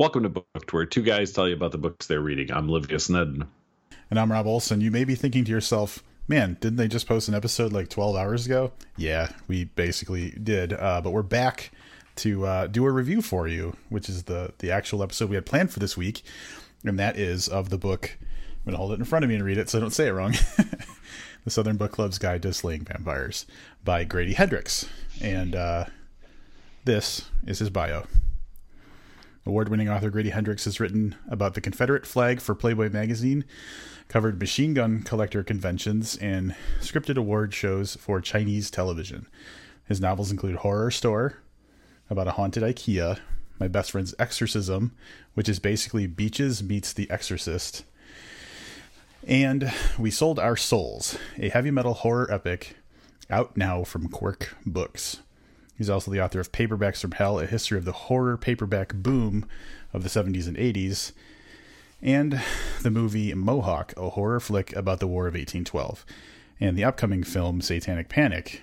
Welcome to Booked, where two guys tell you about the books they're reading. I'm Livius Nedin. And I'm Rob Olson. You may be thinking to yourself, man, didn't they just post an episode like 12 hours ago? Yeah, we basically did. Uh, but we're back to uh, do a review for you, which is the, the actual episode we had planned for this week. And that is of the book. I'm going to hold it in front of me and read it so I don't say it wrong. the Southern Book Club's Guide to Slaying Vampires by Grady Hendrix. And uh, this is his bio. Award winning author Grady Hendrix has written about the Confederate flag for Playboy magazine, covered machine gun collector conventions, and scripted award shows for Chinese television. His novels include Horrorstör, about a haunted IKEA, My Best Friend's Exorcism, which is basically Beaches meets The Exorcist, and We Sold Our Souls, a heavy metal horror epic out now from Quirk Books. He's also the author of Paperbacks from Hell, a history of the horror paperback boom of the 70s and 80s, and the movie Mohawk, a horror flick about the War of 1812, and the upcoming film Satanic Panic,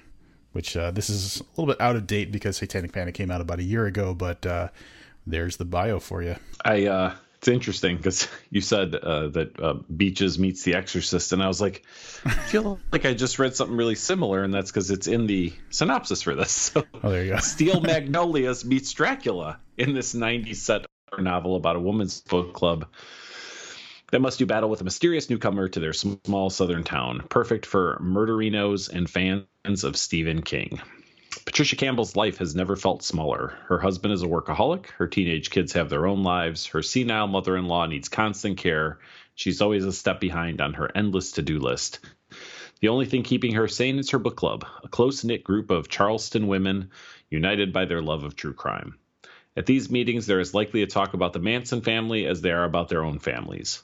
which uh, this is a little bit out of date because Satanic Panic came out about a year ago, but uh, there's the bio for you. I uh, it's interesting because you said uh, that uh, Beaches meets The Exorcist, and I was like, I feel like I just read something really similar, and that's because it's in the synopsis for this. So, oh, there you go. Steel Magnolias meets Dracula in this 90s set novel about a woman's book club that must do battle with a mysterious newcomer to their small southern town, perfect for murderinos and fans of Stephen King. Patricia Campbell's life has never felt smaller. Her husband is a workaholic. Her teenage kids have their own lives. Her senile mother in law needs constant care. She's always a step behind on her endless to do list. The only thing keeping her sane is her book club, a close knit group of Charleston women united by their love of true crime. At these meetings, there is likely a talk about the Manson family as they are about their own families.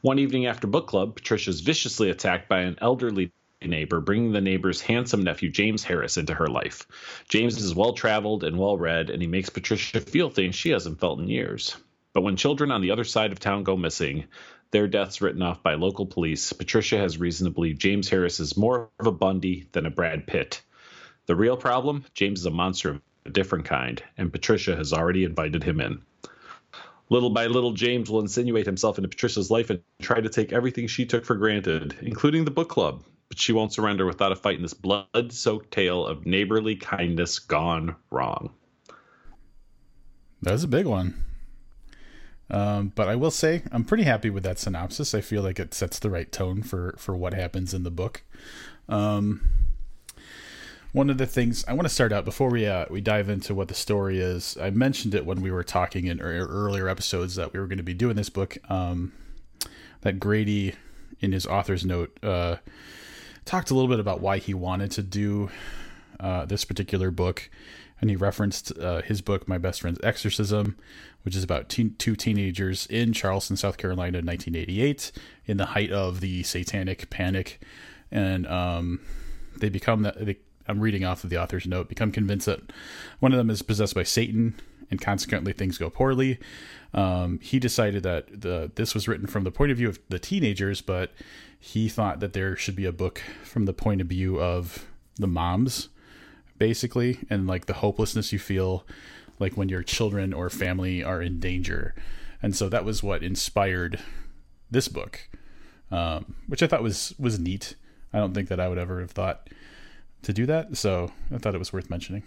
One evening after book club, Patricia is viciously attacked by an elderly neighbor, bringing the neighbor's handsome nephew, James Harris, into her life. James is well traveled and well read, and he makes Patricia feel things she hasn't felt in years. But when children on the other side of town go missing, their deaths written off by local police, Patricia has reason to believe James Harris is more of a Bundy than a Brad Pitt. The real problem James is a monster of a different kind, and Patricia has already invited him in. Little by little, James will insinuate himself into Patricia's life and try to take everything she took for granted, including the book club, but she won't surrender without a fight in this blood soaked tale of neighborly kindness gone wrong. That's a big one. Um, but I will say I'm pretty happy with that synopsis. I feel like it sets the right tone for for what happens in the book. Um, one of the things I want to start out before we uh, we dive into what the story is. I mentioned it when we were talking in earlier episodes that we were going to be doing this book. Um, that Grady, in his author's note, uh, talked a little bit about why he wanted to do uh, this particular book, and he referenced uh, his book, My Best Friend's Exorcism, which is about teen- two teenagers in Charleston, South Carolina, in 1988, in the height of the Satanic Panic, and um, they become. They, I'm reading off of the author's note. Become convinced that one of them is possessed by Satan, and consequently things go poorly. Um, he decided that the this was written from the point of view of the teenagers, but he thought that there should be a book from the point of view of the moms, basically, and like the hopelessness you feel like when your children or family are in danger. And so that was what inspired this book, um, which I thought was was neat. I don't think that I would ever have thought to do that, so I thought it was worth mentioning.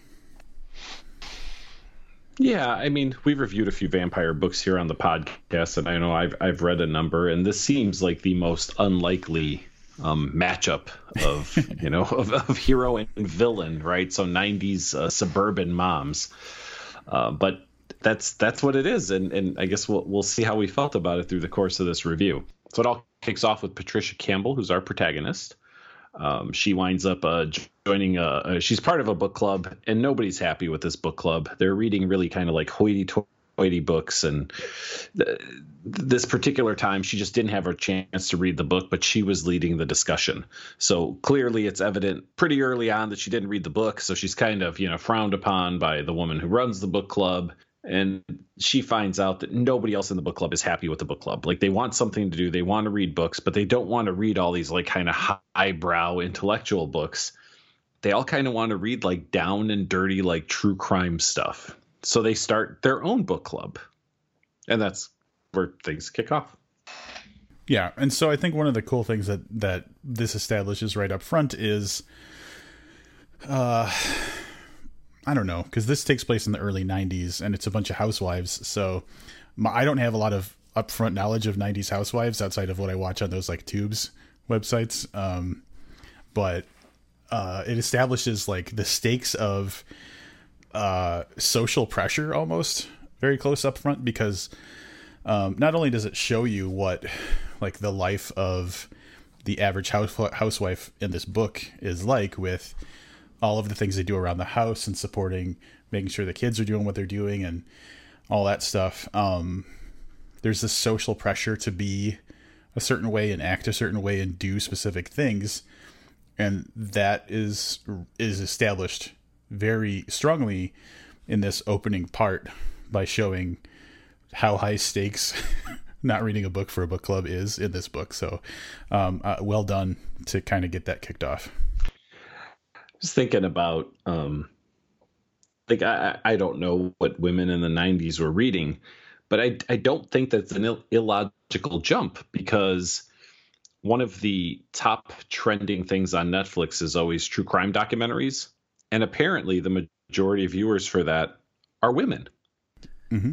Yeah, I mean, we've reviewed a few vampire books here on the podcast, and I know I've I've read a number, and this seems like the most unlikely um, matchup of you know of, of, hero and villain, right? So '90s uh, suburban moms, uh, but that's that's what it is, and and I guess we'll we'll see how we felt about it through the course of this review. So it all kicks off with Patricia Campbell, who's our protagonist. Um, she winds up uh, joining a, a, she's part of a book club and nobody's happy with this book club. They're reading really kind of like hoity-toity books and th- this particular time she just didn't have a chance to read the book but she was leading the discussion. So clearly it's evident pretty early on that she didn't read the book so she's kind of you know frowned upon by the woman who runs the book club and she finds out that nobody else in the book club is happy with the book club. Like they want something to do, they want to read books, but they don't want to read all these like kind of highbrow intellectual books. They all kind of want to read like down and dirty like true crime stuff. So they start their own book club. and that's where things kick off. Yeah, and so I think one of the cool things that that this establishes right up front is, uh, I don't know, because this takes place in the early '90s, and it's a bunch of housewives. So my, I don't have a lot of upfront knowledge of '90s housewives outside of what I watch on those like tubes websites. Um, but uh, it establishes like the stakes of uh, social pressure almost very close up front because um, not only does it show you what like the life of the average house, housewife in this book is like with all of the things they do around the house and supporting making sure the kids are doing what they're doing and all that stuff um, there's this social pressure to be a certain way and act a certain way and do specific things and that is is established very strongly in this opening part by showing how high stakes not reading a book for a book club is in this book. So, um, uh, well done to kind of get that kicked off. Just thinking about, um, like I, I don't know what women in the '90s were reading, but I I don't think that's an Ill- illogical jump because one of the top trending things on Netflix is always true crime documentaries, and apparently the majority of viewers for that are women. Mm-hmm.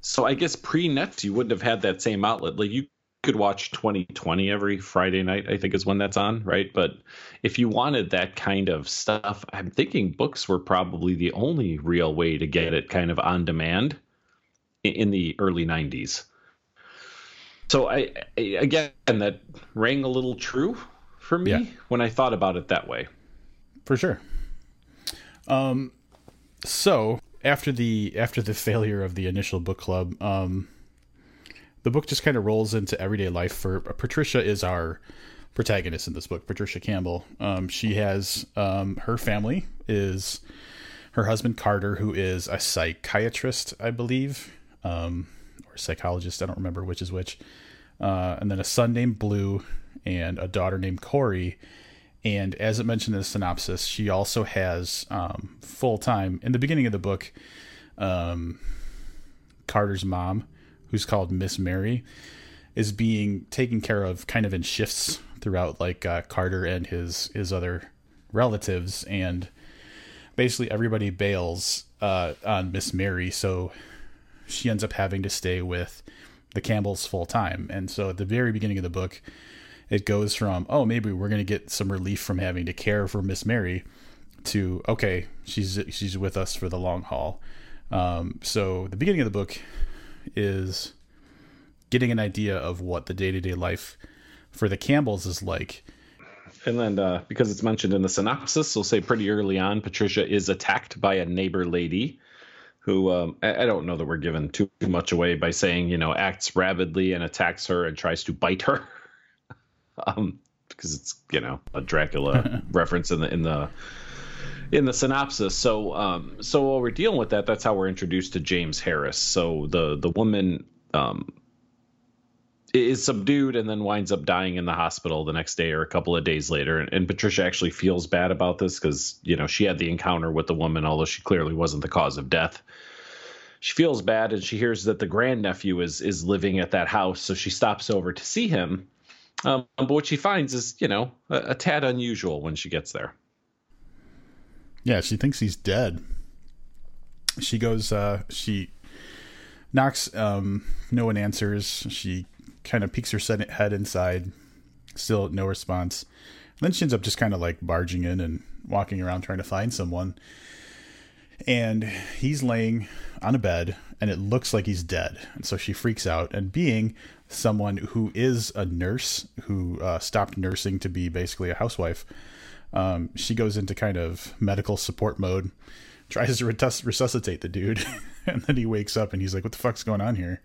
So I guess pre Netflix you wouldn't have had that same outlet. Like you could watch 2020 every Friday night, I think is when that's on, right? But if you wanted that kind of stuff, I'm thinking books were probably the only real way to get it kind of on demand in the early 90s. So I, I again that rang a little true for me yeah. when I thought about it that way. For sure. Um so after the after the failure of the initial book club, um, the book just kind of rolls into everyday life. For Patricia is our protagonist in this book, Patricia Campbell. Um, she has um, her family is her husband Carter, who is a psychiatrist, I believe, um, or psychologist. I don't remember which is which. Uh, and then a son named Blue and a daughter named Korey and as it mentioned in the synopsis, she also has um, full time in the beginning of the book. Um, Carter's mom, who's called Miss Mary, is being taken care of kind of in shifts throughout, like uh, Carter and his his other relatives, and basically everybody bails uh, on Miss Mary, so she ends up having to stay with the Campbells full time. And so at the very beginning of the book, it goes from oh maybe we're going to get some relief from having to care for Miss Mary to okay she's she's with us for the long haul. Um, so the beginning of the book is getting an idea of what the day to day life for the Campbells is like. And then, uh, because it's mentioned in the synopsis, we'll say pretty early on, Patricia is attacked by a neighbor lady who um, I, I, don't know that we're given too, too much away by saying, you know, acts rabidly and attacks her and tries to bite her. um, because it's you know a Dracula reference in the in the in the synopsis. So um, so while we're dealing with that, that's how we're introduced to James Harris. So the the woman um, is subdued and then winds up dying in the hospital the next day or a couple of days later. And, and Patricia actually feels bad about this because you know she had the encounter with the woman, although she clearly wasn't the cause of death. She feels bad and she hears that the grandnephew is is living at that house, so she stops over to see him um, but what she finds is, you know, a, a tad unusual when she gets there. Yeah, she thinks he's dead. She goes, uh, she knocks, um, no one answers. She kind of peeks her head inside, still no response. And then she ends up just kind of like barging in and walking around trying to find someone. And he's laying on a bed and it looks like he's dead. And so she freaks out. And being someone who is a nurse who uh, stopped nursing to be basically a housewife. Um, she goes into kind of medical support mode, tries to resuscitate the dude, and then he wakes up and he's like, "What the fuck's going on here?"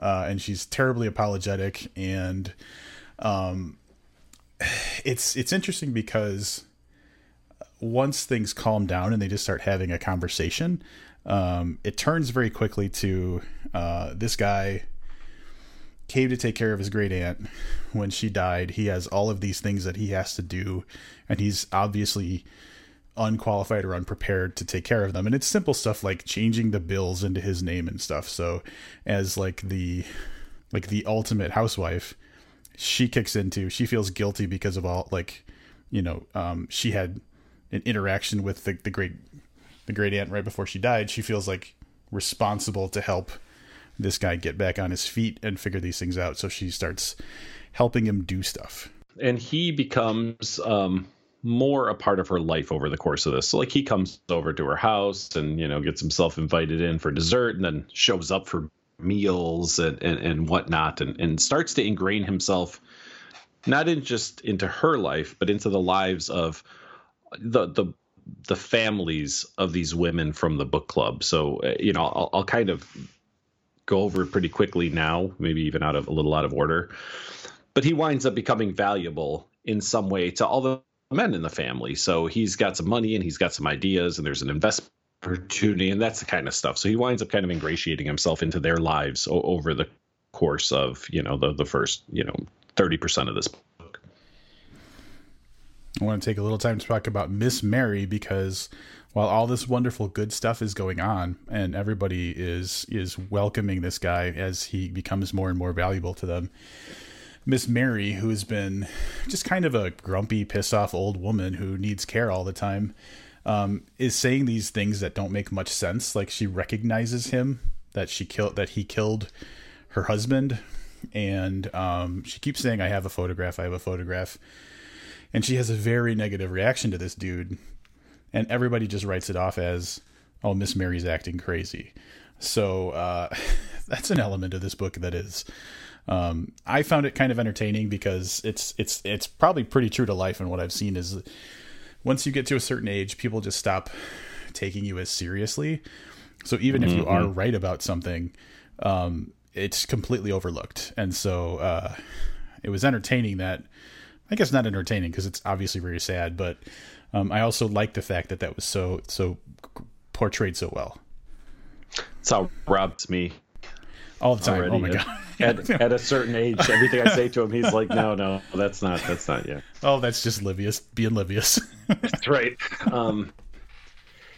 Uh, and she's terribly apologetic, and um, it's it's interesting because once things calm down and they just start having a conversation, um, it turns very quickly to uh, this guy came to take care of his great aunt. When she died. He has all of these things that he has to do, and he's obviously unqualified or unprepared to take care of them. And it's simple stuff like changing the bills into his name and stuff. So as like the like the ultimate housewife she kicks into she feels guilty because of all like you know um she had an interaction with the, the great the great aunt right before she died. She feels like responsible to help this guy get back on his feet and figure these things out so she starts helping him do stuff and he becomes um more a part of her life over the course of this. So like he comes over to her house and you know gets himself invited in for dessert and then shows up for meals and and, and whatnot and, and starts to ingrain himself not in just into her life but into the lives of the the the families of these women from the book club. So uh, you know I'll, I'll kind of go over pretty quickly now, maybe even out of a little out of order. But he winds up becoming valuable in some way to all the men in the family. So he's got some money and he's got some ideas and there's an investment opportunity and that's the kind of stuff. So he winds up kind of ingratiating himself into their lives o- over the course of, you know, the the first, you know, 30% of this book. I want to take a little time to talk about Miss Mary because while all this wonderful good stuff is going on and everybody is is welcoming this guy as he becomes more and more valuable to them Miss Mary, who's been just kind of a grumpy, piss off old woman who needs care all the time, um, is saying these things that don't make much sense. Like she recognizes him that she killed that he killed her husband, and um, she keeps saying, "I have a photograph. I have a photograph," and she has a very negative reaction to this dude, and everybody just writes it off as, "Oh, Miss Mary's acting crazy." So uh, that's an element of this book that is um, I found it kind of entertaining because it's it's it's probably pretty true to life. And what I've seen is once you get to a certain age, people just stop taking you as seriously. So even mm-hmm. if you are mm-hmm. right about something, um, it's completely overlooked. And so uh, it was entertaining that. I guess not entertaining because it's obviously very sad, but um, I also like the fact that that was so so portrayed so well. It's how robs me all the time. Already. Oh my god! at, at a certain age, everything I say to him, he's like, "No, no, that's not. That's not yet." Oh, that's just Livius being Livius. that's right. Um,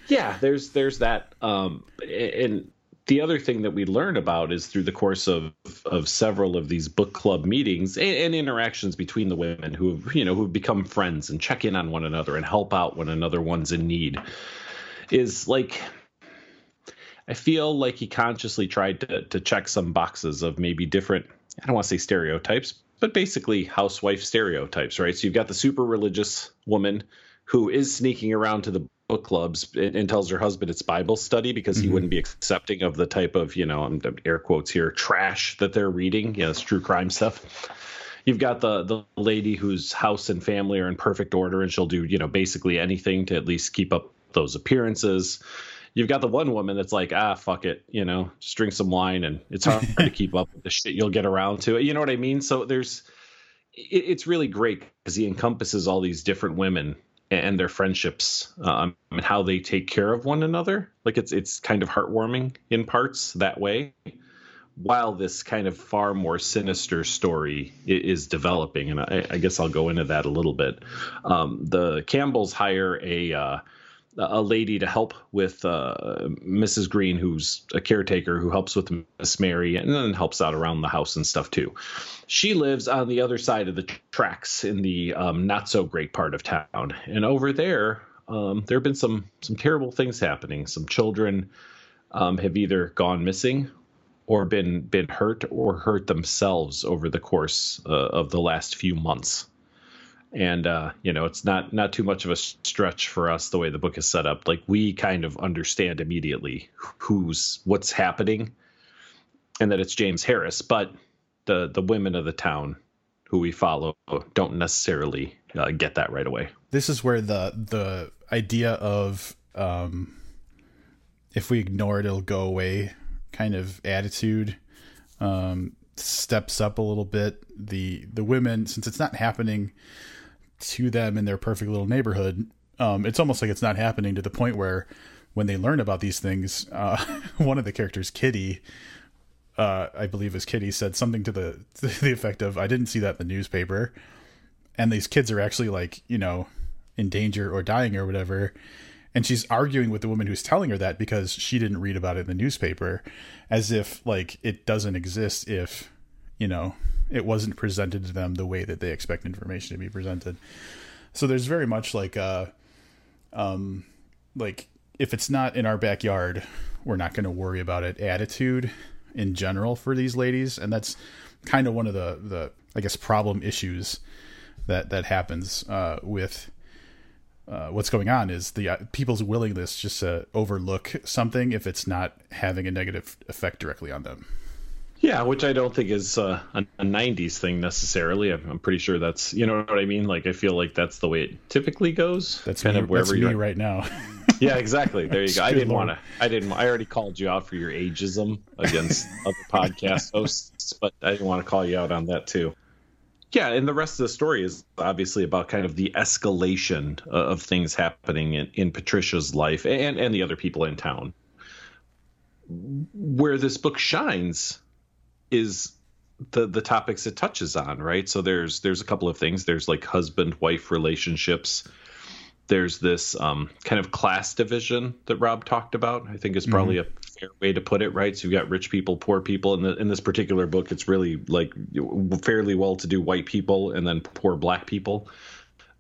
yeah, there's there's that, um, and the other thing that we learn about is through the course of of several of these book club meetings and, and interactions between the women who have you know who've become friends and check in on one another and help out when another one's in need is like I feel like he consciously tried to to check some boxes of maybe different I don't want to say stereotypes, but basically housewife stereotypes, right? So you've got the super religious woman who is sneaking around to the book clubs and, tells her husband it's Bible study because mm-hmm. he wouldn't be accepting of the type of, you know, I'm, air quotes here, trash that they're reading. Yeah, it's true crime stuff. You've got the the lady whose house and family are in perfect order and she'll do, you know, basically anything to at least keep up those appearances you've got the one woman that's like, ah, fuck it, you know, just drink some wine, and it's hard to keep up with the shit you'll get around to it. You know what I mean? So there's, it, it's really great because he encompasses all these different women and their friendships um, and how they take care of one another. Like it's it's kind of heartwarming in parts that way, while this kind of far more sinister story is developing. And I, I guess I'll go into that a little bit. Um, the Campbells hire a uh, a lady to help with uh, Mrs. Greene, who's a caretaker who helps with Miss Mary and then helps out around the house and stuff too. She lives on the other side of the tracks in the um, not so great part of town, and over there, um, there have been some some terrible things happening. Some children um, have either gone missing or been been hurt or hurt themselves over the course uh, of the last few months and uh, you know it's not not too much of a stretch for us the way the book is set up. Like we kind of understand immediately who's what's happening and that it's james harris but the the women of the town who we follow don't necessarily uh, get that right away. This is where the the idea of um, if we ignore it it'll go away kind of attitude um, steps up a little bit. The the women since it's not happening to them in their perfect little neighborhood, um, it's almost like it's not happening to the point where when they learn about these things, uh, one of the characters, Kitty, uh, I believe is Kitty, said something to the to the effect of, "I didn't see that in the newspaper," and these kids are actually like, you know, in danger or dying or whatever. And she's arguing with the woman who's telling her that because she didn't read about it in the newspaper as if like it doesn't exist if you know it wasn't presented to them the way that they expect information to be presented so there's very much like uh um like if it's not in our backyard we're not going to worry about it attitude in general for these ladies and that's kind of one of the the i guess problem issues that that happens uh with uh, what's going on is the uh, people's willingness just to overlook something if it's not having a negative effect directly on them. Yeah, which I don't think is uh, a, a, '90s thing necessarily. I'm, I'm, pretty sure that's you know what I mean. Like I feel like that's the way it typically goes. That's kind me, of wherever you're right now. yeah, exactly. There you go. I didn't want to. I didn't. I already called you out for your ageism against other podcast hosts, but I didn't want to call you out on that too. Yeah, and the rest of the story is obviously about kind of the escalation of things happening in, in Patricia's life and, and the other people in town. Where this book shines is the the topics it touches on, right? So there's there's a couple of things. There's like husband wife relationships. There's this um, kind of class division that Rob talked about. I think is probably mm-hmm. a fair way to put it, right? So you've got rich people, poor people. In, in this particular book, it's really like fairly well-to-do white people and then poor black people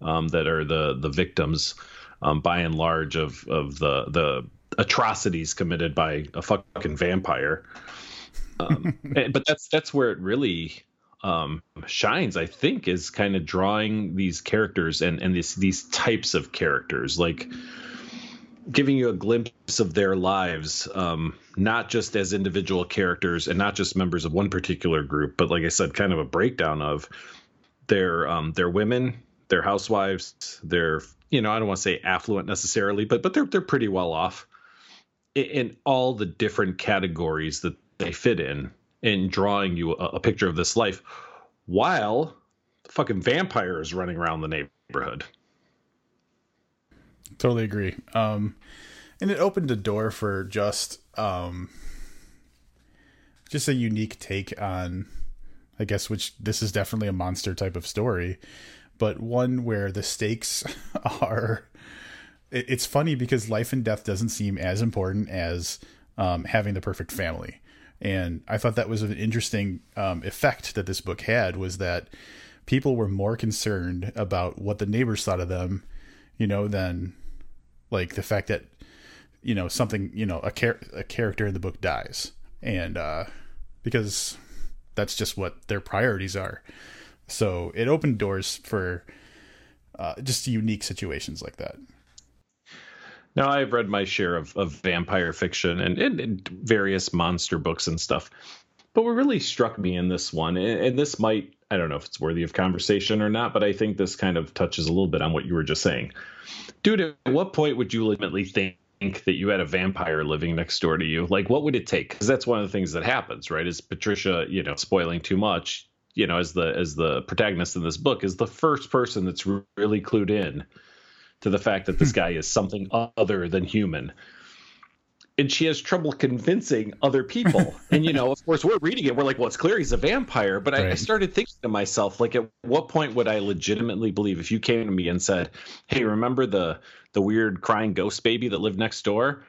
um, that are the the victims, um, by and large, of of the the atrocities committed by a fucking vampire. Um, but that's that's where it really um, shines, I think, is kind of drawing these characters and and these these types of characters like giving you a glimpse of their lives, um, not just as individual characters and not just members of one particular group, but like I said, kind of a breakdown of their um, their women, their housewives, their you know I don't want to say affluent necessarily, but but they're they're pretty well off in, in all the different categories that they fit in, in drawing you a, a picture of this life, while the fucking vampire is running around the neighborhood totally agree. Um, and it opened a door for just um, just a unique take on, I guess, which this is definitely a monster type of story, but one where the stakes are. It's funny because life and death doesn't seem as important as um, having the perfect family, and I thought that was an interesting um, effect that this book had was that people were more concerned about what the neighbors thought of them, you know, than like the fact that you know something you know a char- a character in the book dies. And uh because that's just what their priorities are. So it opened doors for uh, just unique situations like that now i've read my share of, of vampire fiction and, and, and various monster books and stuff but what really struck me in this one and, and this might i don't know if it's worthy of conversation or not but i think this kind of touches a little bit on what you were just saying dude, at what point would you legitimately think that you had a vampire living next door to you? Like, what would it take? Because that's one of the things that happens, right? Is Patricia, you know, spoiling too much? You know, as the as the protagonist in this book is the first person that's really clued in to the fact that this hmm. guy is something other than human and she has trouble convincing other people. and you know, of course, we're reading it. We're like, well, it's clear he's a vampire. But right. I, I, started thinking to myself, like, at what point would I legitimately believe if you came to me and said, "Hey, remember the the weird crying ghost baby that lived next door?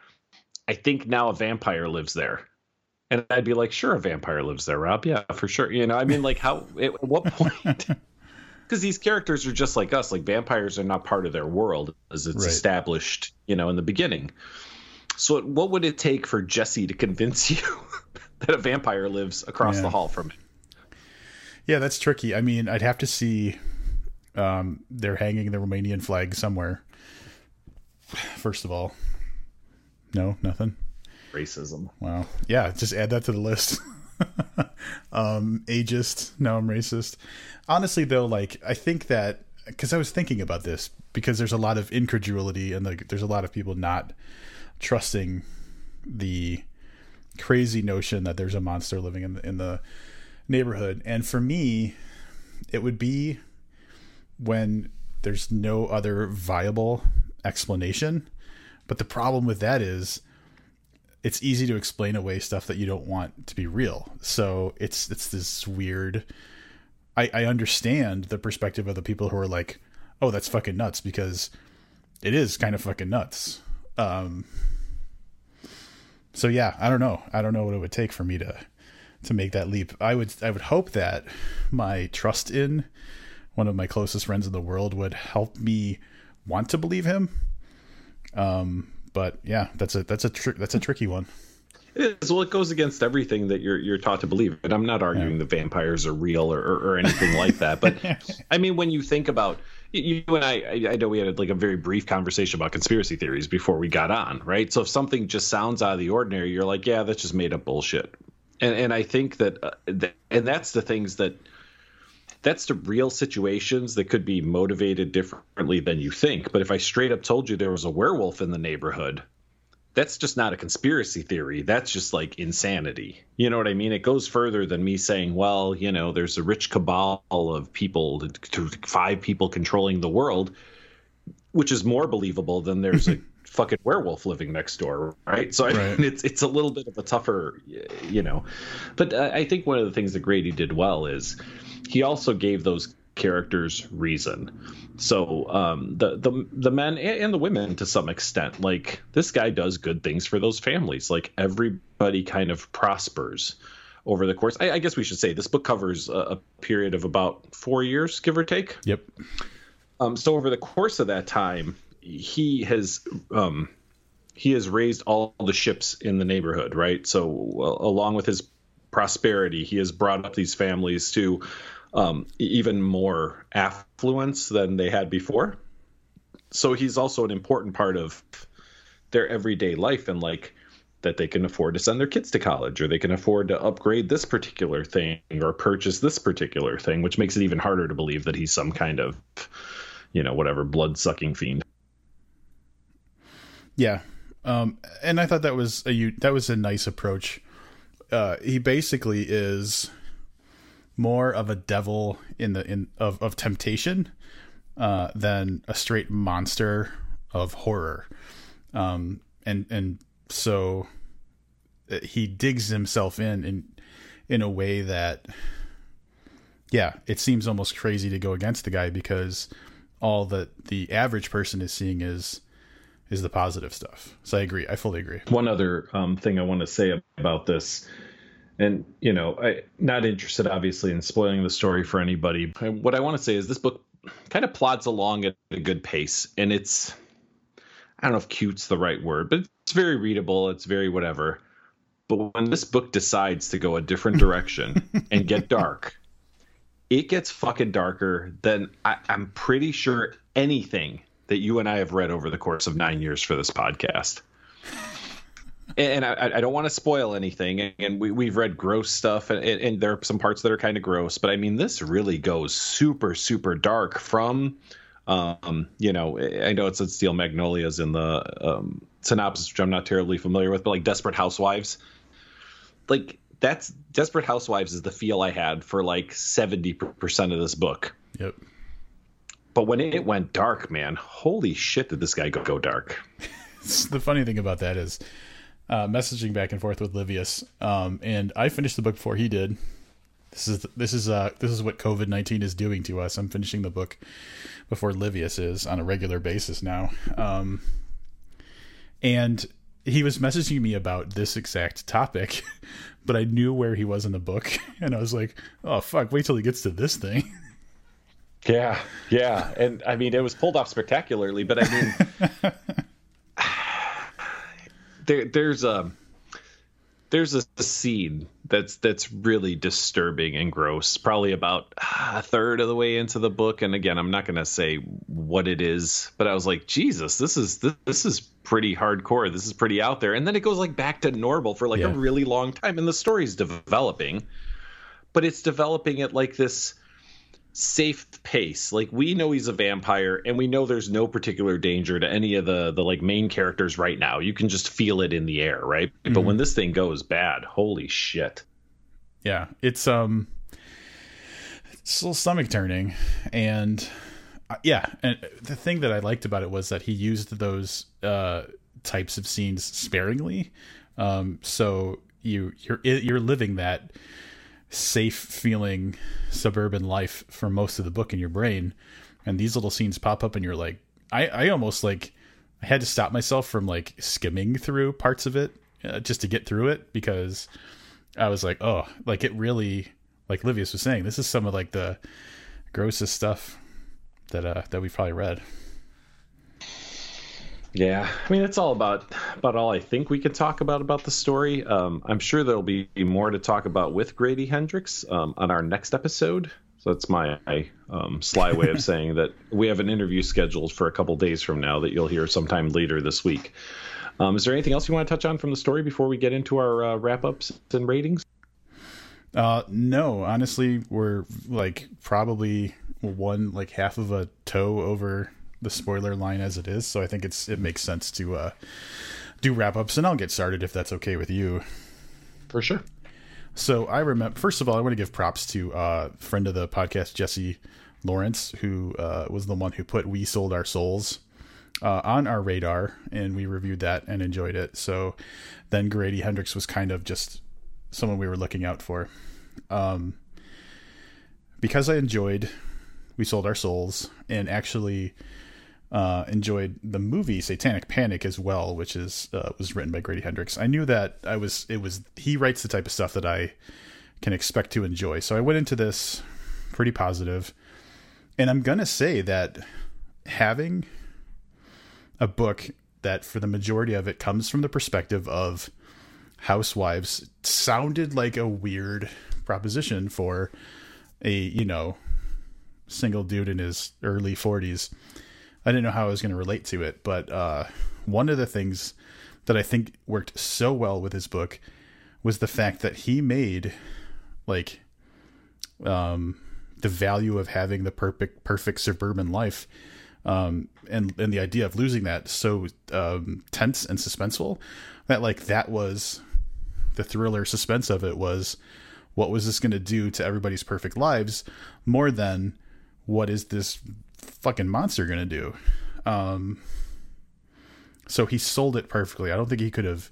I think now a vampire lives there." And I'd be like, "Sure, a vampire lives there, Rob. Yeah, for sure." You know, I mean, like, how? At what point? because these characters are just like us. Like vampires are not part of their world as it's right. established, you know, in the beginning. So, what would it take for Jesse to convince you that a vampire lives across yeah. the hall from him? Yeah, that's tricky. I mean, I'd have to see um, they're hanging the Romanian flag somewhere. First of all, no, nothing. Racism. Wow. Yeah, just add that to the list. um, ageist. No, I'm racist. Honestly, though, like I think that because I was thinking about this because there's a lot of incredulity and like there's a lot of people not trusting the crazy notion that there's a monster living in the, in the neighborhood. And for me, it would be when there's no other viable explanation. But the problem with that is it's easy to explain away stuff that you don't want to be real. So it's it's this weird I, I understand the perspective of the people who are like, oh, that's fucking nuts because it is kind of fucking nuts. Um, so yeah, I don't know. I don't know what it would take for me to to make that leap. I would I would hope that my trust in one of my closest friends in the world would help me want to believe him. Um, but yeah, that's a that's a tr- that's a tricky one. It is. Well, it goes against everything that you're you're taught to believe. And I'm not arguing yeah. that vampires are real or, or, or anything like that. But I mean, when you think about you and I, I know we had like a very brief conversation about conspiracy theories before we got on, right? So if something just sounds out of the ordinary, you're like, yeah, that's just made up bullshit. And and I think that, uh, th- and that's the things that that's the real situations that could be motivated differently than you think. But if I straight up told you there was a werewolf in the neighborhood, that's just not a conspiracy theory. That's just like insanity. You know what I mean? It goes further than me saying, well, you know, there's a rich cabal of people, five people controlling the world, which is more believable than there's a fucking werewolf living next door, right? So I right. mean, it's it's a little bit of a tougher, you know. But uh, I think one of the things that Grady did well is he also gave those characters reason. So um, the the the men and the women to some extent, like this guy does good things for those families. Like everybody kind of prospers over the course. I, I guess we should say this book covers a, a, period of about four years, give or take. Yep. Um, so over the course of that time, he has um, he has raised all the ships in the neighborhood, right? So uh, along with his prosperity, he has brought up these families to um, even more affluence than they had before. So he's also an important part of their everyday life and like that they can afford to send their kids to college or they can afford to upgrade this particular thing or purchase this particular thing, which makes it even harder to believe that he's some kind of, you know, whatever blood sucking fiend. Yeah. Um, and I thought that was a that was a nice approach. Uh, he basically is more of a devil in the in of of temptation uh, than a straight monster of horror. Um, and and so uh, he digs himself in in in a way that yeah, it seems almost crazy to go against the guy because all that the average person is seeing is is the positive stuff. So I agree. I fully agree. One other um, thing I want to say about this and you know i not interested obviously in spoiling the story for anybody what i want to say is this book kind of plods along at a good pace and it's i don't know if cute's the right word but it's very readable it's very whatever but when this book decides to go a different direction and get dark it gets fucking darker than I, i'm pretty sure anything that you and i have read over the course of nine years for this podcast and I, I, don't want to spoil anything. And we, we've read gross stuff, and, and there are some parts that are kind of gross. But I mean, this really goes super, super dark. From, um, you know, I know it said Steel Magnolias in the um, synopsis, which I'm not terribly familiar with, but like Desperate Housewives, like that's Desperate Housewives is the feel I had for like 70 percent of this book. Yep. But when it went dark, man, holy shit, did this guy go, go dark? the funny thing about that is uh, messaging back and forth with Livius, um, and I finished the book before he did. This is this is uh this is what COVID nineteen is doing to us. I'm finishing the book before Livius is on a regular basis now, um, and he was messaging me about this exact topic, but I knew where he was in the book, and I was like, "Oh fuck! Wait till he gets to this thing." Yeah, yeah, and I mean it was pulled off spectacularly, but I mean there there's a there's a scene that's that's really disturbing and gross probably about a third of the way into the book. And again i'm not going to say what it is but i was like jesus this is this, this, is pretty hardcore. This is pretty out there. And then it goes like back to normal for like yeah. a really long time and the story's developing but it's developing at like this safe pace. Like we know he's a vampire and we know there's no particular danger to any of the the like main characters right now. You can just feel it in the air, right? Mm-hmm. But when this thing goes bad, holy shit. Yeah, it's um it's a little stomach turning and uh, yeah, and the thing that I liked about it was that he used those uh types of scenes sparingly. Um so you you're you're living that safe feeling suburban life for most of the book in your brain and these little scenes pop up, and you're like, I, I almost like I had to stop myself from like skimming through parts of it uh, just to get through it because I was like, oh, like it really, like Livius was saying, this is some of like the grossest stuff that uh that we've probably read. Yeah, I mean it's all about about all I think we can talk about about the story. Um, I'm sure there'll be more to talk about with Grady Hendrix um, on our next episode. So that's my um, sly way of saying that we have an interview scheduled for a couple days from now that you'll hear sometime later this week. Um, is there anything else you want to touch on from the story before we get into our uh, wrap ups and ratings? Uh, no, honestly, we're like probably one like half of a toe over the spoiler line as it is. So I think it's it makes sense to uh, do wrap ups, and I'll get started if that's okay with you. For sure. So I remember. First of all, I want to give props to uh, friend of the podcast Jesse Lawrence, who uh, was the one who put "We Sold Our Souls" uh, on our radar, and we reviewed that and enjoyed it. So then Grady Hendrix was kind of just someone we were looking out for. Um, because I enjoyed "We Sold Our Souls" and actually uh, enjoyed the movie Satanic Panic as well, which is uh, was written by Grady Hendrix. I knew that I was it was he writes the type of stuff that I can expect to enjoy. So I went into this pretty positive, and I'm gonna say that having a book that for the majority of it comes from the perspective of housewives sounded like a weird proposition for a you know single dude in his early 40s I didn't know how I was going to relate to it, but uh, one of the things that I think worked so well with his book was the fact that he made like um, the value of having the perfect perfect suburban life um, and and the idea of losing that so um, tense and suspenseful that like that was the thriller suspense of it was what was this going to do to everybody's perfect lives more than what is this fucking monster gonna do? Um, so he sold it perfectly. I don't think he could have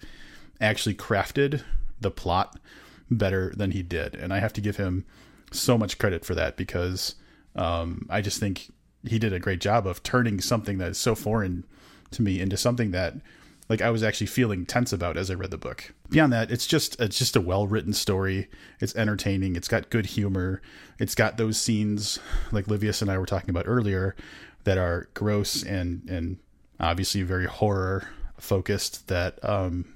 actually crafted the plot better than he did, and I have to give him so much credit for that because um, I just think he did a great job of turning something that is so foreign to me into something that like I was actually feeling tense about as I read the book. Beyond that, it's just it's just a well written story. It's entertaining. It's got good humor. It's got those scenes like Livius and I were talking about earlier that are gross and and obviously very horror focused that um,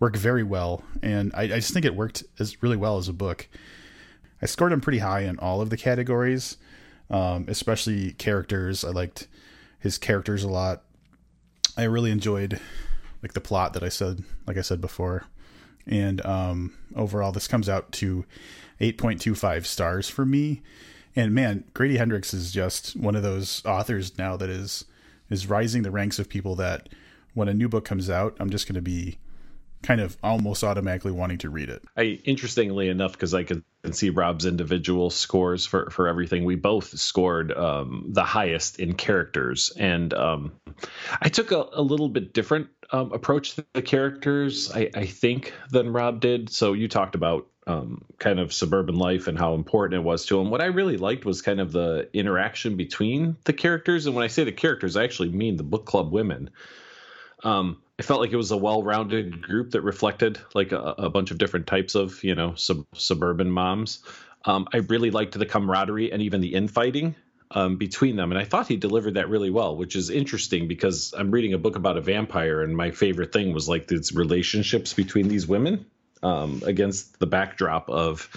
work very well. And I, I just think it worked as really well as a book. I scored him pretty high in all of the categories, um, especially characters. I liked his characters a lot. I really enjoyed like the plot that I said, like I said before, and um, overall this comes out to 8.25 stars for me. And man, Grady Hendrix is just one of those authors now that is is rising the ranks of people that when a new book comes out, I'm just going to be kind of almost automatically wanting to read it. I interestingly enough, because I can see Rob's individual scores for for everything, we both scored um, the highest in characters, and um, I took a, a little bit different um, approach to the characters, I, I, think, than Rob did. So you talked about um, kind of suburban life and how important it was to him. What I really liked was kind of the interaction between the characters, and when I say the characters, I actually mean the book club women. Um, I felt like it was a well-rounded group that reflected like a, a bunch of different types of you know sub- suburban moms. Um, I really liked the camaraderie and even the infighting um, between them, and I thought he delivered that really well, which is interesting because I'm reading a book about a vampire, and my favorite thing was like these relationships between these women um, against the backdrop of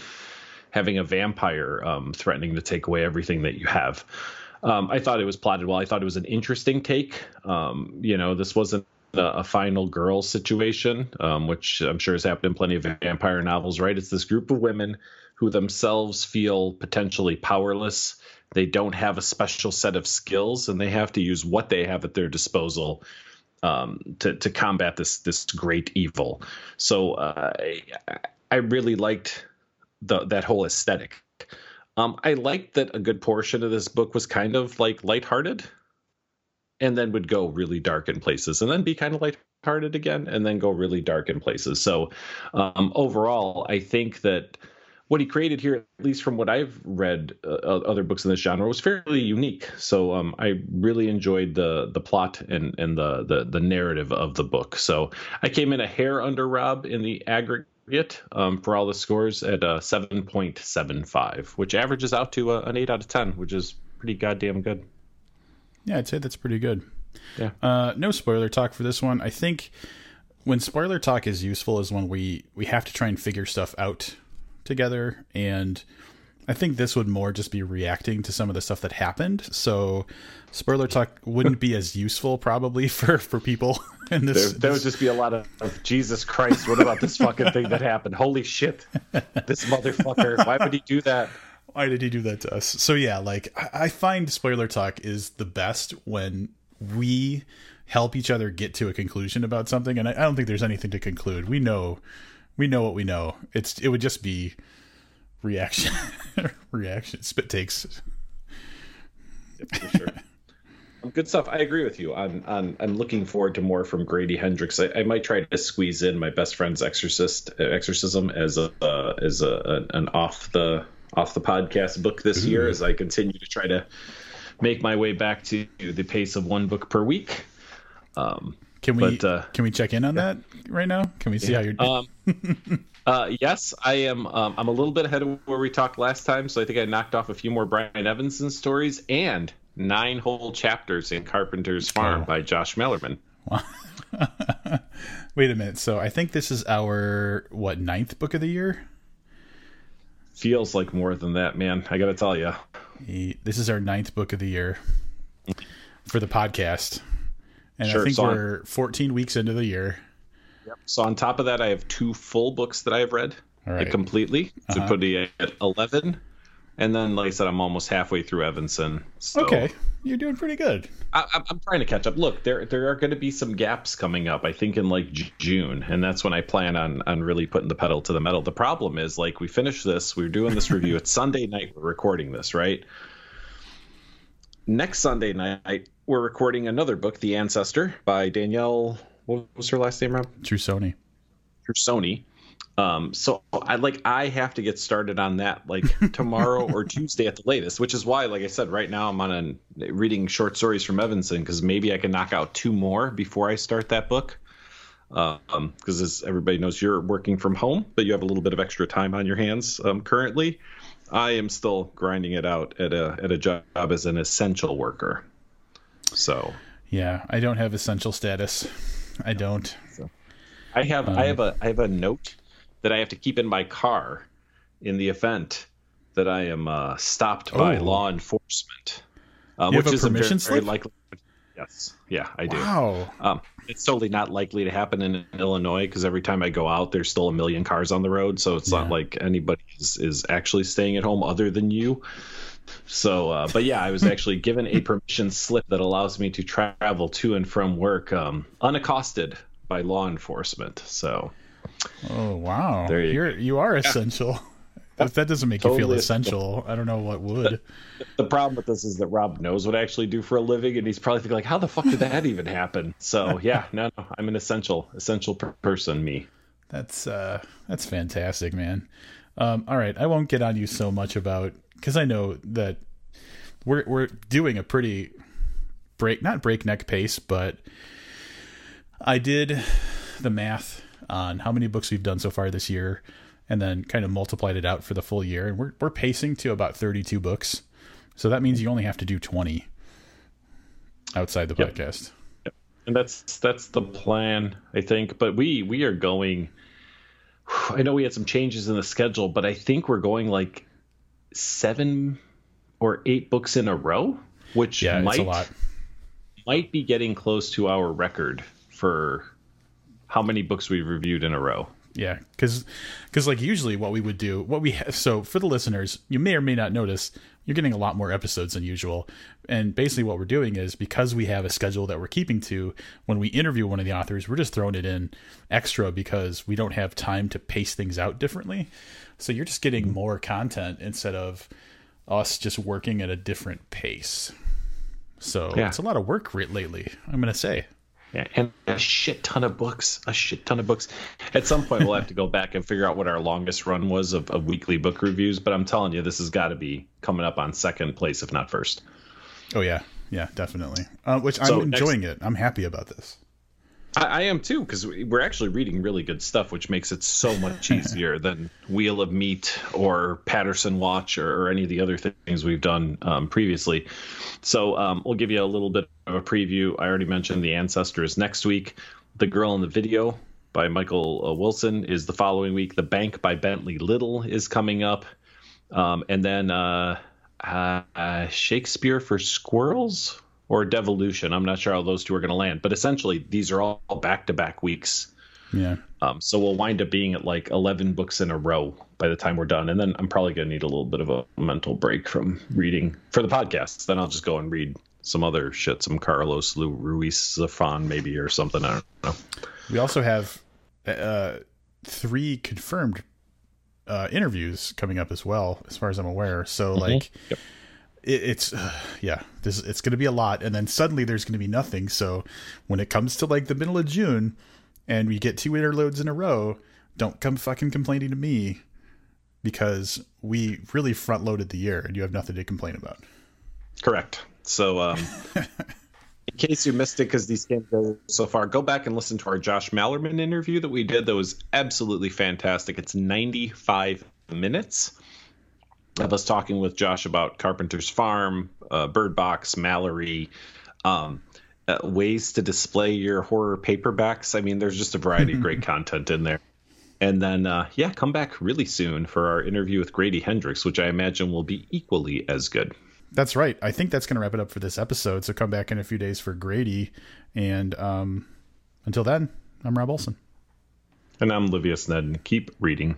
having a vampire um, threatening to take away everything that you have. Um, I thought it was plotted well. I thought it was an interesting take. Um, you know, this wasn't a, final girl situation, um, which I'm sure has happened in plenty of vampire novels, right? It's this group of women who themselves feel potentially powerless. They don't have a special set of skills, and they have to use what they have at their disposal um, to to combat this this great evil. So uh, I really liked the that whole aesthetic. Um, I liked that a good portion of this book was kind of like lighthearted and then would go really dark in places and then be kind of lighthearted again and then go really dark in places. So um, overall, I think that what he created here, at least from what I've read, uh, other books in this genre, was fairly unique. So um, I really enjoyed the the plot and and the, the the narrative of the book. So I came in a hair under Rob in the aggregate um, for all the scores at a seven point seven five, which averages out to a, an eight out of ten, which is pretty goddamn good. Yeah, I'd say that's pretty good. Yeah. Uh, no spoiler talk for this one. I think when spoiler talk is useful is when we we have to try and figure stuff out together and I think this would more just be reacting to some of the stuff that happened. So spoiler talk wouldn't be as useful probably for for people in this. There, there would just be a lot of, of Jesus Christ. What about this fucking thing that happened? Holy shit! This motherfucker. Why would he do that? Why did he do that to us? So yeah, like I, find spoiler talk is the best when we help each other get to a conclusion about something, and I, I don't think there's anything to conclude. We know we know what we know. It's it would just be reaction, reaction, spit takes. For sure. Good stuff. I agree with you. I'm I'm, I'm looking forward to more from Grady Hendrix. I, I might try to squeeze in my best friend's exorcist exorcism as a uh, as a, an off the off the podcast book this Ooh. year as I continue to try to make my way back to the pace of one book per week. Um, can we but, uh, can we check in on yeah. that right now? Can we see yeah. how you're doing? Um, uh, yes, I am. Um, I'm a little bit ahead of where we talked last time, so I think I knocked off a few more Brian Evenson stories and nine whole chapters in Carpenter's Farm oh. by Josh Malerman. Wait a minute. So I think this is our what ninth book of the year. Feels like more than that, man. I got to tell you. This is our ninth book of the year for the podcast. And sure, I think so we're on, 14 weeks into the year. Yep. So on top of that, I have two full books that I have read completely to uh-huh. put it at 11. And then, like I said, I'm almost halfway through Evenson. So okay, you're doing pretty good. I, am trying to catch up. Look, there there are going to be some gaps coming up. I think in like June, and that's when I plan on on really putting the pedal to the metal. The problem is, like, we finish this. We're doing this review. it's Sunday night. We're recording this, right? Next Sunday night, we're recording another book, The Ancestor, by Danielle. What was her last name, Rob? Trussoni. Trussoni. Um, so I like I have to get started on that like tomorrow or Tuesday at the latest, which is why, like I said, right now I'm on a, reading short stories from Evenson because maybe I can knock out two more before I start that book. Um, because as everybody knows, you're working from home, but you have a little bit of extra time on your hands um, currently. I am still grinding it out at a at a job as an essential worker. So yeah, I don't have essential status. I don't. So, I have um, I have a I have a note that I have to keep in my car in the event that I am uh, stopped by oh. law enforcement, um, which is permission very, very likely. Yes, yeah, I do. Wow. Um, it's totally not likely to happen in Illinois because every time I go out, there's still a million cars on the road, so it's yeah. not like anybody is, is actually staying at home other than you. So, uh, but yeah, I was actually given a permission slip that allows me to travel to and from work um, unaccosted by law enforcement. So, oh wow, there you You're, you are essential. Yeah. If that doesn't make totally you feel essential, I don't know what would. The, the, problem with this is that Rob knows what I actually do for a living, and he's probably thinking like, "How the fuck did that even happen?" So yeah, no, no, I'm an essential, essential per- person. Me. That's uh, that's fantastic, man. Um, all right, I won't get on you so much about because I know that we're we're doing a pretty break not breakneck pace, but I did the math on how many books we've done so far this year, and then kind of multiplied it out for the full year, and we're we're pacing to about thirty two books. So that means you only have to do twenty outside the yep. podcast. Yep. And that's that's the plan, I think. But we we are going. I know we had some changes in the schedule, but I think we're going like seven or eight books in a row, which yeah, might might be getting close to our record for how many books we've reviewed in a row. Yeah, because because like usually what we would do, what we ha- so for the listeners, you may or may not notice you're getting a lot more episodes than usual. And basically, what we're doing is because we have a schedule that we're keeping to, when we interview one of the authors, we're just throwing it in extra because we don't have time to pace things out differently. So you're just getting mm-hmm. more content instead of us just working at a different pace. So yeah. it's a lot of work lately, I'm going to say. Yeah, and a shit ton of books, a shit ton of books. At some point, we'll have to go back and figure out what our longest run was of, of weekly book reviews. But I'm telling you, this has got to be coming up on second place, if not first. Oh yeah, yeah, definitely. Uh, which so I'm enjoying next, it. I'm happy about this. I, I am too because we're actually reading really good stuff, which makes it so much easier than Wheel of Meat or Patterson Watch or, or any of the other things we've done um, previously. So um, we'll give you a little bit of a preview. I already mentioned The Ancestors next week. The Girl in the Video by Michael uh, Wilson is the following week. The Bank by Bentley Little is coming up. Um, and then uh, uh, Shakespeare for Squirrels or Devolution. I'm not sure how those two are going to land, but essentially these are all back to back weeks. Yeah. Um, so we'll wind up being at like 11 books in a row by the time we're done. And then I'm probably going to need a little bit of a mental break from reading for the podcasts. Then I'll just go and read some other shit, some Carlos Lu- Ruiz Zafon maybe or something. I don't know. We also have uh, three confirmed uh, interviews coming up as well, as far as I'm aware. So, mm-hmm. like, yep it, it's uh, yeah this it's going to be a lot and then suddenly there's going to be nothing. So when it comes to like the middle of june and we get two interludes in a row don't come fucking complaining to me because we really front loaded the year and you have nothing to complain about. Correct. So um in case you missed it because these games go so far go back and listen to our josh malerman interview that we did that was absolutely fantastic. It's 95 minutes of us talking with Josh about Carpenter's Farm, uh, Bird Box, Mallory, um, uh, ways to display your horror paperbacks. I mean, there's just a variety of great content in there. And then, uh, yeah, come back really soon for our interview with Grady Hendrix, which I imagine will be equally as good. That's right. I think that's going to wrap it up for this episode. So come back in a few days for Grady. And um, until then, I'm Rob Olson. And I'm Livius Nedin. Keep reading.